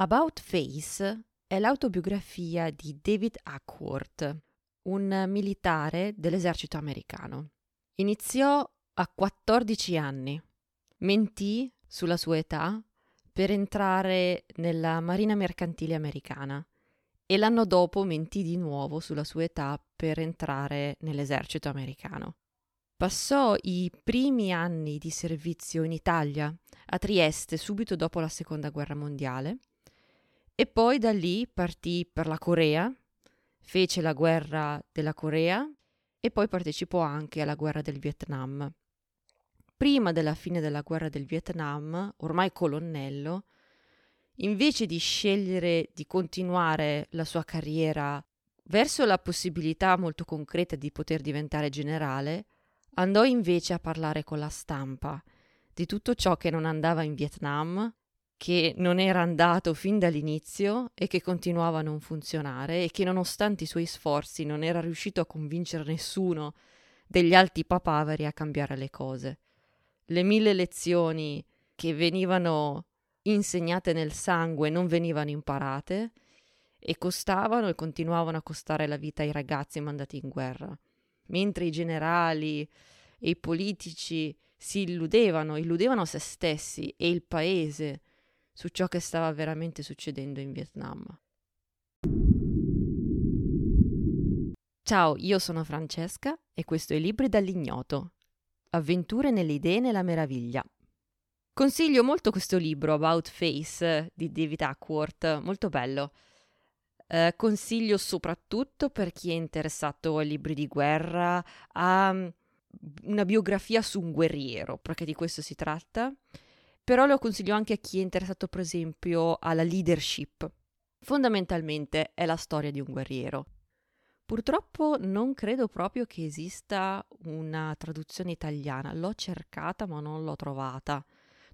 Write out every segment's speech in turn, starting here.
About Face è l'autobiografia di David Ackworth, un militare dell'esercito americano. Iniziò a 14 anni, mentì sulla sua età per entrare nella Marina Mercantile Americana e l'anno dopo mentì di nuovo sulla sua età per entrare nell'esercito americano. Passò i primi anni di servizio in Italia, a Trieste, subito dopo la Seconda Guerra Mondiale, e poi da lì partì per la Corea, fece la guerra della Corea e poi partecipò anche alla guerra del Vietnam. Prima della fine della guerra del Vietnam, ormai colonnello, invece di scegliere di continuare la sua carriera verso la possibilità molto concreta di poter diventare generale, andò invece a parlare con la stampa di tutto ciò che non andava in Vietnam che non era andato fin dall'inizio e che continuava a non funzionare e che nonostante i suoi sforzi non era riuscito a convincere nessuno degli alti papaveri a cambiare le cose. Le mille lezioni che venivano insegnate nel sangue non venivano imparate e costavano e continuavano a costare la vita ai ragazzi mandati in guerra, mentre i generali e i politici si illudevano, illudevano se stessi e il paese su ciò che stava veramente succedendo in Vietnam. Ciao, io sono Francesca e questo è Libri dall'ignoto. Avventure nelle idee e nella meraviglia. Consiglio molto questo libro, About Face, di David Ackworth, molto bello. Eh, consiglio soprattutto per chi è interessato ai libri di guerra, a mm, una biografia su un guerriero, perché di questo si tratta però lo consiglio anche a chi è interessato per esempio alla leadership. Fondamentalmente è la storia di un guerriero. Purtroppo non credo proprio che esista una traduzione italiana, l'ho cercata ma non l'ho trovata,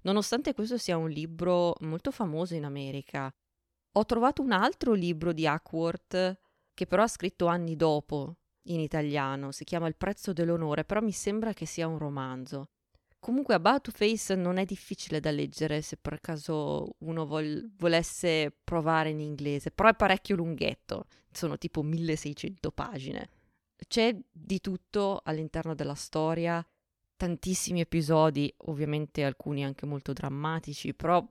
nonostante questo sia un libro molto famoso in America. Ho trovato un altro libro di Ackworth che però ha scritto anni dopo in italiano, si chiama Il prezzo dell'onore, però mi sembra che sia un romanzo. Comunque About Face non è difficile da leggere se per caso uno vol- volesse provare in inglese, però è parecchio lunghetto, sono tipo 1600 pagine. C'è di tutto all'interno della storia, tantissimi episodi, ovviamente alcuni anche molto drammatici, però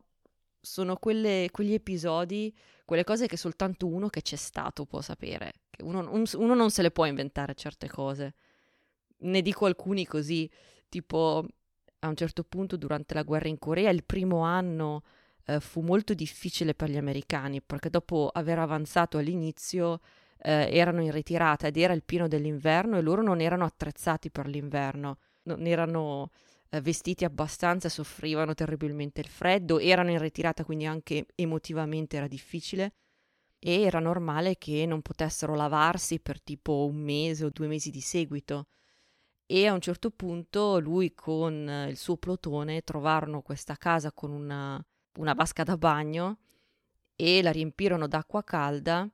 sono quelle, quegli episodi, quelle cose che soltanto uno che c'è stato può sapere. Uno, un, uno non se le può inventare certe cose. Ne dico alcuni così, tipo a un certo punto durante la guerra in Corea, il primo anno eh, fu molto difficile per gli americani perché dopo aver avanzato all'inizio eh, erano in ritirata ed era il pieno dell'inverno e loro non erano attrezzati per l'inverno, non erano eh, vestiti abbastanza, soffrivano terribilmente il freddo, erano in ritirata quindi anche emotivamente era difficile. E era normale che non potessero lavarsi per tipo un mese o due mesi di seguito e a un certo punto lui con il suo plotone trovarono questa casa con una, una vasca da bagno e la riempirono d'acqua calda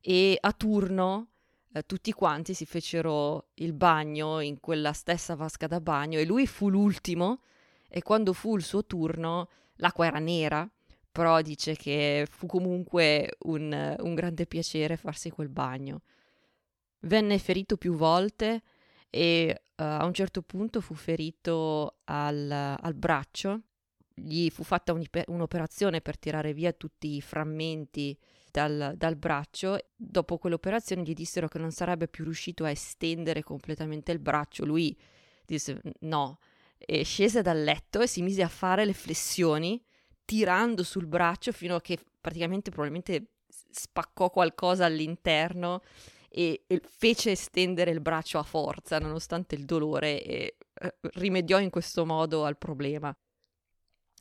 e a turno eh, tutti quanti si fecero il bagno in quella stessa vasca da bagno e lui fu l'ultimo e quando fu il suo turno l'acqua era nera però dice che fu comunque un, un grande piacere farsi quel bagno. Venne ferito più volte e a un certo punto fu ferito al, al braccio, gli fu fatta un'operazione per tirare via tutti i frammenti dal, dal, braccio. Dopo quell'operazione gli dissero che non sarebbe più riuscito a estendere completamente il braccio. Lui disse no, e scese dal letto e si mise a fare le flessioni tirando sul braccio fino a che praticamente probabilmente spaccò qualcosa all'interno e, fece estendere il braccio a forza nonostante il dolore e eh, rimediò in questo modo al problema.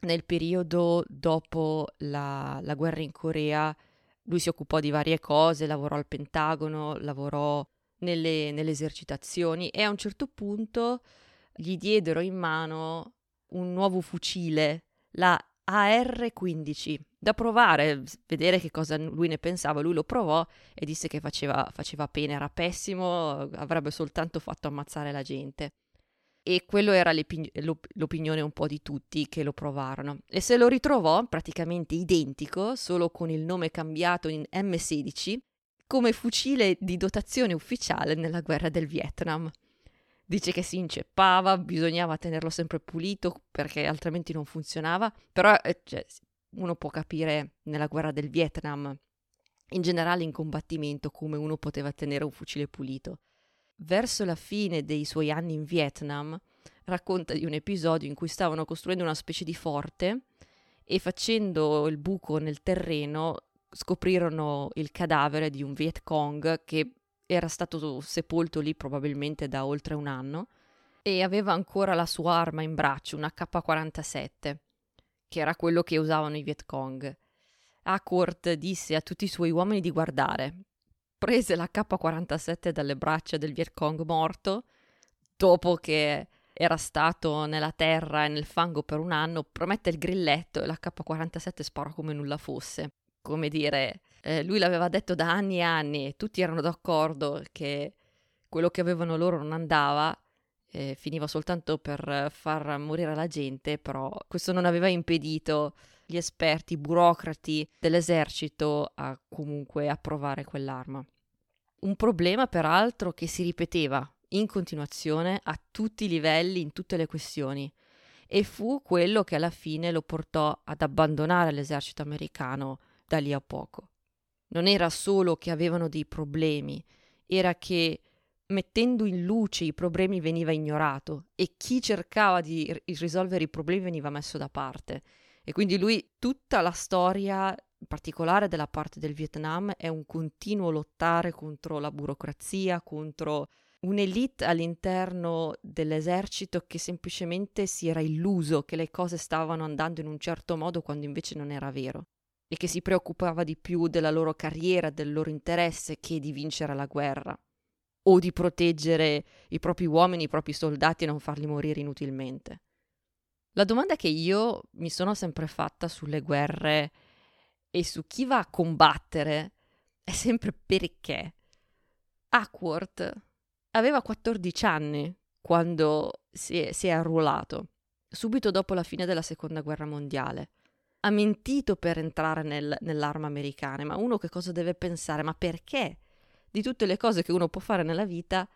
Nel periodo dopo la, la guerra in Corea lui si occupò di varie cose, lavorò al Pentagono, lavorò nelle, nelle esercitazioni e a un certo punto gli diedero in mano un nuovo fucile, la AR-15 da provare, vedere che cosa lui ne pensava. Lui lo provò e disse che faceva, faceva pena, era pessimo, avrebbe soltanto fatto ammazzare la gente. e quello era l'op- l'opinione un po' di tutti che lo provarono. E se lo ritrovò praticamente identico, solo con il nome cambiato in M16, come fucile di dotazione ufficiale nella guerra del Vietnam. Dice che si inceppava, bisognava tenerlo sempre pulito perché altrimenti non funzionava, però eh, cioè, uno può capire nella guerra del Vietnam, in generale in combattimento, come uno poteva tenere un fucile pulito. Verso la fine dei suoi anni in Vietnam, racconta di un episodio in cui stavano costruendo una specie di forte e facendo il buco nel terreno scoprirono il cadavere di un Viet Cong che era stato sepolto lì probabilmente da oltre un anno e aveva ancora la sua arma in braccio, una K-47, che era quello che usavano i Viet Cong. Akurt disse a tutti i suoi uomini di guardare, prese la K-47 dalle braccia del Vietcong morto, dopo che era stato nella terra e nel fango per un anno, promette il grilletto e la K-47 spara come nulla fosse. Come dire, eh, lui l'aveva detto da anni e anni e tutti erano d'accordo che quello che avevano loro non andava, eh, finiva soltanto per far morire la gente, però questo non aveva impedito gli esperti, burocrati dell'esercito a comunque approvare quell'arma. Un problema, peraltro, che si ripeteva in continuazione a tutti i livelli, in tutte le questioni, e fu quello che alla fine lo portò ad abbandonare l'esercito americano da lì a poco. Non era solo che avevano dei problemi, era che mettendo in luce i problemi veniva ignorato e chi cercava di risolvere i problemi veniva messo da parte. E quindi lui tutta la storia in particolare della parte del Vietnam, è un continuo lottare contro la burocrazia, contro un'elite all'interno dell'esercito che semplicemente si era illuso che le cose stavano andando in un certo modo quando invece non era vero e che si preoccupava di più della loro carriera, del loro interesse che di vincere la guerra o di proteggere i propri uomini, i propri soldati e non farli morire inutilmente. La domanda che io mi sono sempre fatta sulle guerre e su chi va a combattere è sempre perché. Ackworth aveva 14 anni quando si è, si è arruolato, subito dopo la fine della seconda guerra mondiale. Ha mentito per entrare nel, nell'arma americana, ma uno che cosa deve pensare? Ma perché? Di tutte le cose che uno può fare nella vita.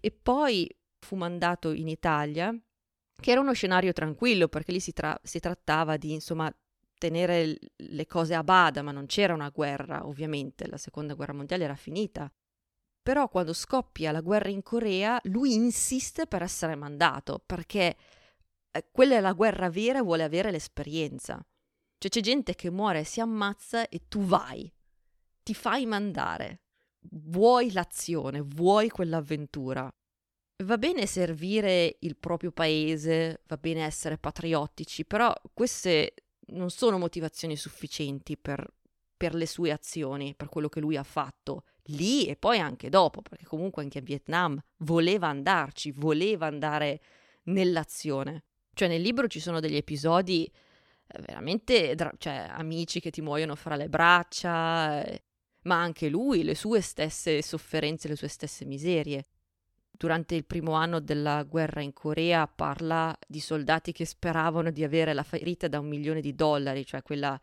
E poi fu mandato in Italia, che era uno scenario tranquillo, perché lì si, tra- si trattava di, insomma, tenere le cose a bada, ma non c'era una guerra, ovviamente, la seconda guerra mondiale era finita. Però quando scoppia la guerra in Corea, lui insiste per essere mandato, perché eh, quella è la guerra vera e vuole avere l'esperienza. Cioè c'è gente che muore si ammazza e tu vai, ti fai mandare, vuoi l'azione, vuoi quell'avventura. Va bene servire il proprio paese, va bene essere patriottici, però queste non sono motivazioni sufficienti per, per le sue azioni, per quello che lui ha fatto lì e poi anche dopo, perché comunque anche a Vietnam voleva andarci, voleva andare nell'azione. Cioè nel libro ci sono degli episodi eh, veramente, cioè amici che ti muoiono fra le braccia, eh, ma anche lui, le sue stesse sofferenze, le sue stesse miserie durante il primo anno della guerra in Corea parla di soldati che speravano di avere la ferita da un milione di dollari, cioè quella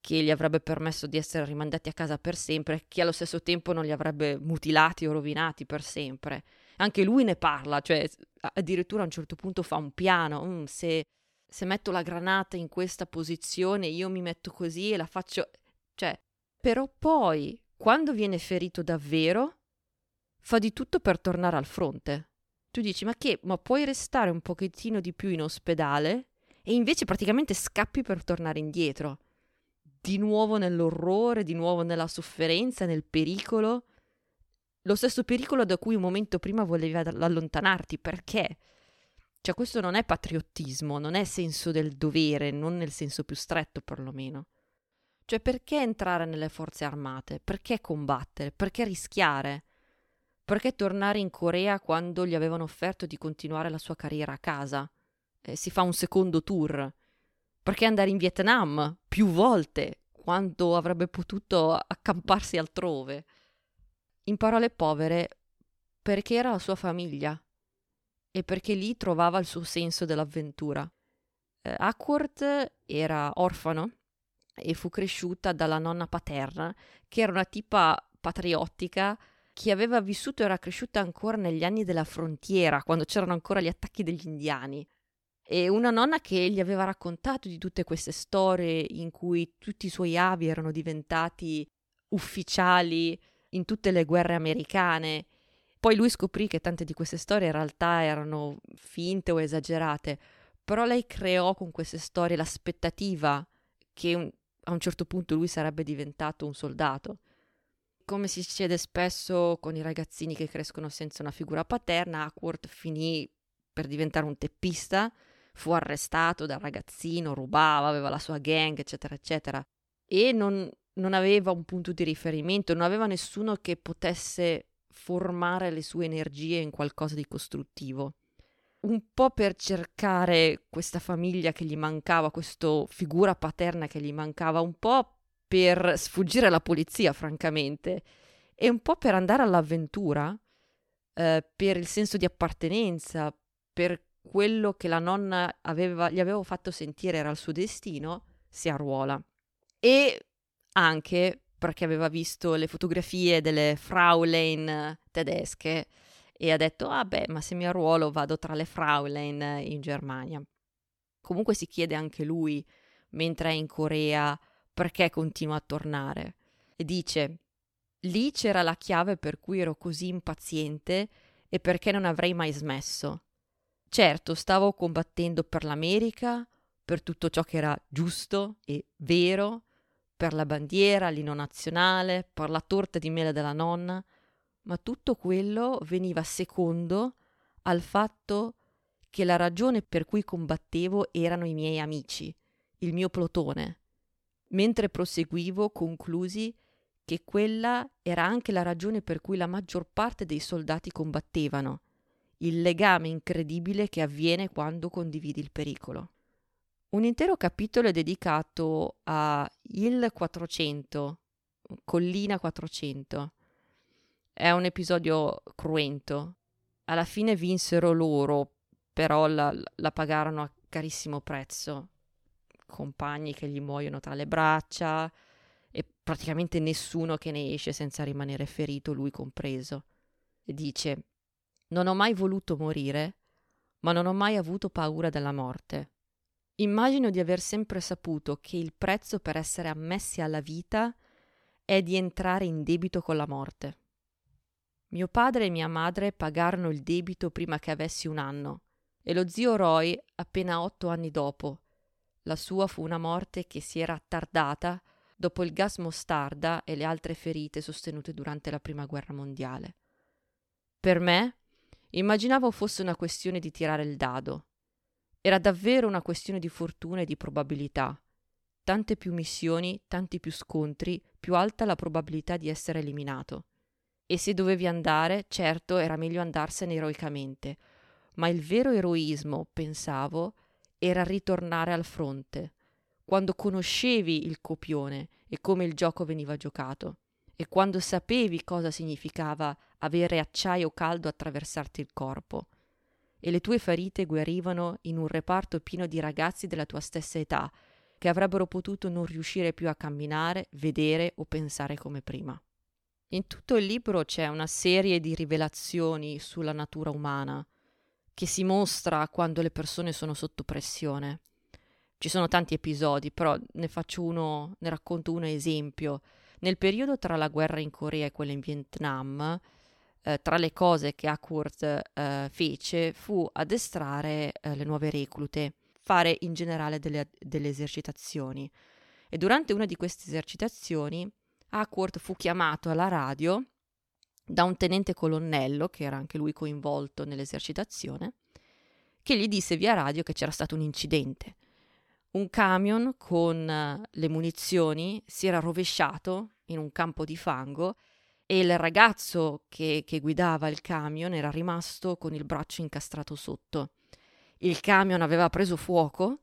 che gli avrebbe permesso di essere rimandati a casa per sempre, che allo stesso tempo non li avrebbe mutilati o rovinati per sempre. Anche lui ne parla, cioè addirittura a un certo punto fa un piano, mm, se, se metto la granata in questa posizione io mi metto così e la faccio... cioè, però poi, quando viene ferito davvero, fa di tutto per tornare al fronte. Tu dici, ma che, ma puoi restare un pochettino di più in ospedale? E invece praticamente scappi per tornare indietro. Di nuovo nell'orrore, di nuovo nella sofferenza, nel pericolo. Lo stesso pericolo da cui un momento prima volevi allontanarti. Perché? Cioè, questo non è patriottismo, non è senso del dovere, non nel senso più stretto perlomeno. Cioè, perché entrare nelle forze armate? Perché combattere? Perché rischiare? Perché tornare in Corea quando gli avevano offerto di continuare la sua carriera a casa? Eh, si fa un secondo tour. Perché andare in Vietnam più volte quando avrebbe potuto accamparsi altrove? In parole povere, perché era la sua famiglia. E perché lì trovava il suo senso dell'avventura. Eh, Ackworth era orfano e fu cresciuta dalla nonna paterna, che era una tipa patriottica che aveva vissuto e era cresciuta ancora negli anni della frontiera, quando c'erano ancora gli attacchi degli indiani. E una nonna che gli aveva raccontato di tutte queste storie in cui tutti i suoi avi erano diventati ufficiali in tutte le guerre americane. Poi lui scoprì che tante di queste storie in realtà erano finte o esagerate, però lei creò con queste storie l'aspettativa che un, a un certo punto lui sarebbe diventato un soldato. Come si succede spesso con i ragazzini che crescono senza una figura paterna, Ackworth finì per diventare un teppista, fu arrestato dal ragazzino, rubava, aveva la sua gang, eccetera, eccetera, e non, non aveva un punto di riferimento, non aveva nessuno che potesse formare le sue energie in qualcosa di costruttivo un po' per cercare questa famiglia che gli mancava, questa figura paterna che gli mancava, un po' per sfuggire alla polizia, francamente, e un po' per andare all'avventura, eh, per il senso di appartenenza, per quello che la nonna aveva, gli aveva fatto sentire era il suo destino, si arruola. E anche perché aveva visto le fotografie delle Fraulein tedesche e ha detto, ah beh, ma se mi arruolo vado tra le Fraulein in Germania. Comunque si chiede anche lui, mentre è in Corea, perché continua a tornare. E dice, lì c'era la chiave per cui ero così impaziente e perché non avrei mai smesso. Certo, stavo combattendo per l'America, per tutto ciò che era giusto e vero, per la bandiera, l'inno nazionale, per la torta di mele della nonna, ma tutto quello veniva secondo al fatto che la ragione per cui combattevo erano i miei amici, il mio plotone. Mentre proseguivo, conclusi che quella era anche la ragione per cui la maggior parte dei soldati combattevano, il legame incredibile che avviene quando condividi il pericolo. Un intero capitolo è dedicato a Il 400, Collina 400, è un episodio cruento. Alla fine vinsero loro, però la, la pagarono a carissimo prezzo. Compagni che gli muoiono tra le braccia e praticamente nessuno che ne esce senza rimanere ferito, lui compreso. E dice: Non ho mai voluto morire, ma non ho mai avuto paura della morte. Immagino di aver sempre saputo che il prezzo per essere ammessi alla vita è di entrare in debito con la morte. Mio padre e mia madre pagarono il debito prima che avessi un anno e lo zio Roy appena otto anni dopo. La sua fu una morte che si era attardata dopo il gas mostarda e le altre ferite sostenute durante la Prima Guerra Mondiale. Per me, immaginavo fosse una questione di tirare il dado. Era davvero una questione di fortuna e di probabilità. Tante più missioni, tanti più scontri, più alta la probabilità di essere eliminato. E se dovevi andare, certo era meglio andarsene eroicamente, ma il vero eroismo, pensavo, era ritornare al fronte, quando conoscevi il copione e come il gioco veniva giocato, e quando sapevi cosa significava avere acciaio caldo attraversarti il corpo, e le tue ferite guarivano in un reparto pieno di ragazzi della tua stessa età, che avrebbero potuto non riuscire più a camminare, vedere o pensare come prima. In tutto il libro c'è una serie di rivelazioni sulla natura umana che si mostra quando le persone sono sotto pressione. Ci sono tanti episodi, però ne faccio uno, ne racconto uno esempio. Nel periodo tra la guerra in Corea e quella in Vietnam, eh, tra le cose che Ackworth eh, fece fu addestrare eh, le nuove reclute, fare in generale delle, delle esercitazioni. E durante una di queste esercitazioni Ackworth fu chiamato alla radio da un tenente colonnello, che era anche lui coinvolto nell'esercitazione, che gli disse via radio che c'era stato un incidente. Un camion con eh, le munizioni si era rovesciato in un campo di fango e il ragazzo che, che guidava il camion era rimasto con il braccio incastrato sotto. Il camion aveva preso fuoco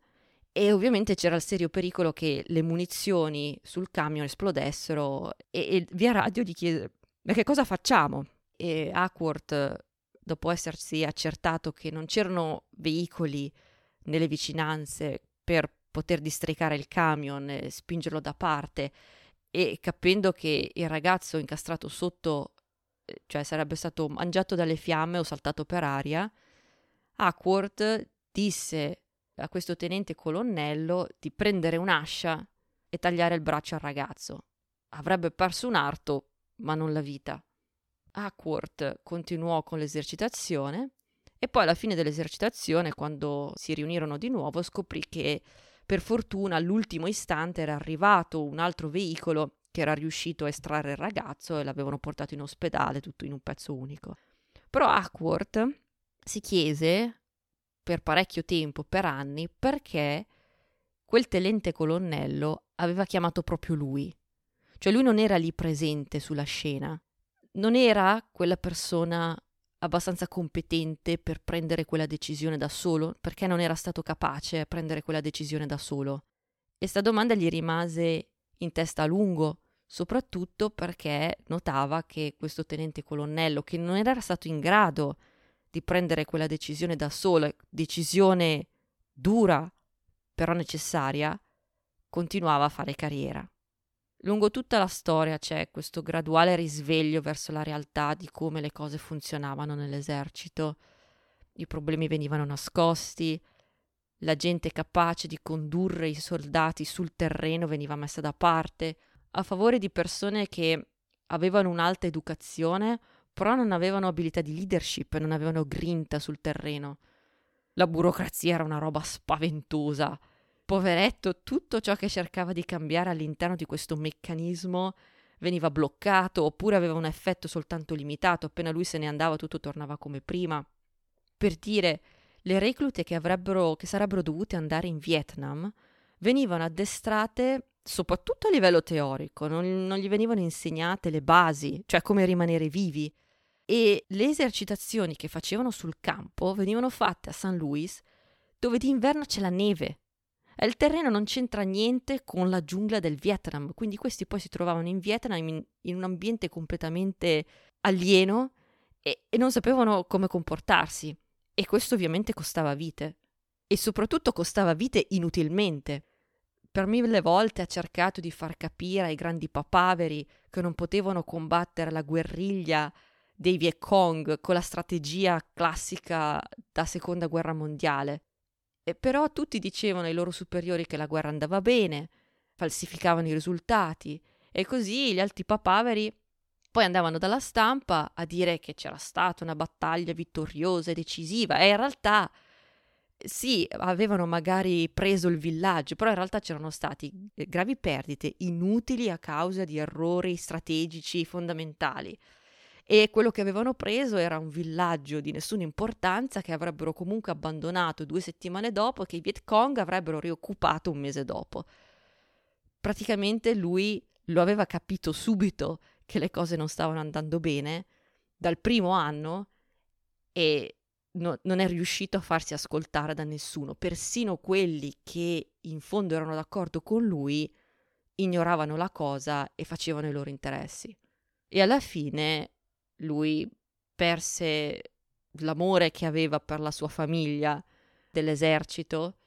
e ovviamente c'era il serio pericolo che le munizioni sul camion esplodessero e, e via radio gli chiese ma che cosa facciamo? E Ackworth dopo essersi accertato che non c'erano veicoli nelle vicinanze per poter districare il camion e spingerlo da parte e capendo che il ragazzo incastrato sotto, eh, cioè sarebbe stato mangiato dalle fiamme o saltato per aria, Ackworth disse a questo tenente colonnello di prendere un'ascia e tagliare il braccio al ragazzo. Avrebbe perso un arto, ma non la vita. Ackworth continuò con l'esercitazione e poi alla fine dell'esercitazione, quando si riunirono di nuovo, scoprì che per fortuna all'ultimo istante era arrivato un altro veicolo che era riuscito a estrarre il ragazzo e l'avevano portato in ospedale tutto in un pezzo unico. Però Ackworth si chiese per parecchio tempo, per anni, perché quel tenente colonnello aveva chiamato proprio lui. Cioè lui non era lì presente sulla scena, non era quella persona abbastanza competente per prendere quella decisione da solo, perché non era stato capace a prendere quella decisione da solo. E sta domanda gli rimase in testa a lungo, soprattutto perché notava che questo tenente colonnello, che non era stato in grado di prendere quella decisione da solo, decisione dura però necessaria, continuava a fare carriera. Lungo tutta la storia c'è questo graduale risveglio verso la realtà di come le cose funzionavano nell'esercito. I problemi venivano nascosti, la gente capace di condurre i soldati sul terreno veniva messa da parte, a favore di persone che avevano un'alta educazione però non avevano abilità di leadership, non avevano grinta sul terreno. La burocrazia era una roba spaventosa. Poveretto, tutto ciò che cercava di cambiare all'interno di questo meccanismo veniva bloccato oppure aveva un effetto soltanto limitato, appena lui se ne andava tutto tornava come prima. Per dire, le reclute che, che sarebbero dovute andare in Vietnam venivano addestrate soprattutto a livello teorico, non, non gli venivano insegnate le basi, cioè come rimanere vivi e le esercitazioni che facevano sul campo venivano fatte a San Luis, dove d'inverno c'è la neve. Il terreno non c'entra niente con la giungla del Vietnam, quindi questi poi si trovavano in Vietnam in, in un ambiente completamente alieno e, e non sapevano come comportarsi. E questo ovviamente costava vite. E soprattutto costava vite inutilmente. Per mille volte ha cercato di far capire ai grandi papaveri che non potevano combattere la guerriglia dei Viet Cong con la strategia classica da seconda guerra mondiale. E però tutti dicevano ai loro superiori che la guerra andava bene, falsificavano i risultati e così gli alti papaveri poi andavano dalla stampa a dire che c'era stata una battaglia vittoriosa e decisiva e in realtà sì, avevano magari preso il villaggio, però in realtà c'erano stati gravi perdite inutili a causa di errori strategici fondamentali e quello che avevano preso era un villaggio di nessuna importanza che avrebbero comunque abbandonato due settimane dopo e che i Viet Cong avrebbero rioccupato un mese dopo. Praticamente lui lo aveva capito subito che le cose non stavano andando bene dal primo anno e no, non è riuscito a farsi ascoltare da nessuno. Persino quelli che in fondo erano d'accordo con lui ignoravano la cosa e facevano i loro interessi. E alla fine lui perse l'amore che aveva per la sua famiglia dell'esercito,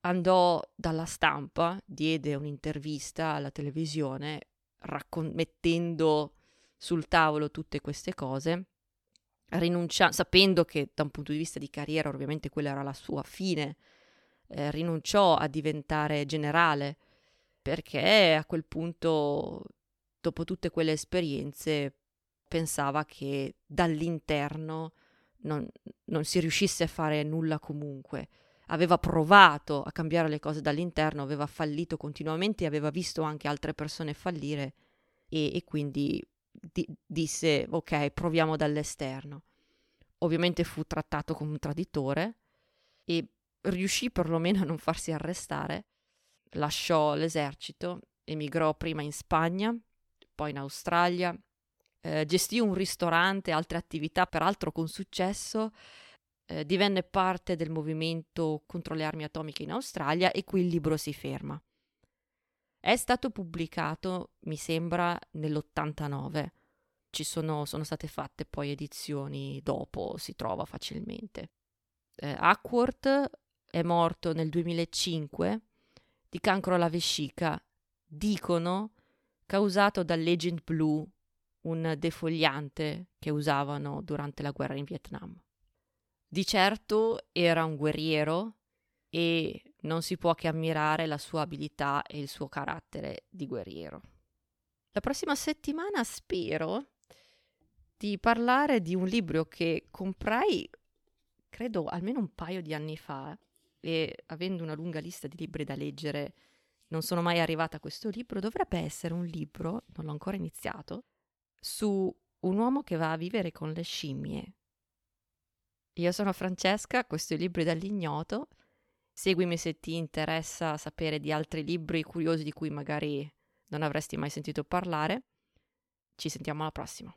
andò dalla stampa, diede un'intervista alla televisione raccon- mettendo sul tavolo tutte queste cose, rinuncia- sapendo che da un punto di vista di carriera ovviamente quella era la sua fine, eh, rinunciò a diventare generale perché a quel punto, dopo tutte quelle esperienze, pensava che dall'interno non, non si riuscisse a fare nulla comunque. Aveva provato a cambiare le cose dall'interno, aveva fallito continuamente aveva visto anche altre persone fallire e, e quindi di, disse ok, proviamo dall'esterno. Ovviamente fu trattato come un traditore e riuscì perlomeno a non farsi arrestare. Lasciò l'esercito, emigrò prima in Spagna, poi in Australia, eh, gestì un ristorante e altre attività, peraltro con successo, eh, divenne parte del movimento contro le armi atomiche in Australia e qui il libro si ferma. È stato pubblicato, mi sembra, nell'89. ci sono, sono state fatte poi edizioni dopo, si trova facilmente. Eh, Ackworth è morto nel 2005 di cancro alla vescica, dicono causato dall'Agent Blue, un defogliante che usavano durante la guerra in Vietnam. Di certo era un guerriero e non si può che ammirare la sua abilità e il suo carattere di guerriero. La prossima settimana spero di parlare di un libro che comprai, credo, almeno un paio di anni fa e avendo una lunga lista di libri da leggere non sono mai arrivata a questo libro, dovrebbe essere un libro, non l'ho ancora iniziato, su un uomo che va a vivere con le scimmie. Io sono Francesca, questo è Libri dall'ignoto. Seguimi se ti interessa sapere di altri libri curiosi di cui magari non avresti mai sentito parlare. Ci sentiamo alla prossima.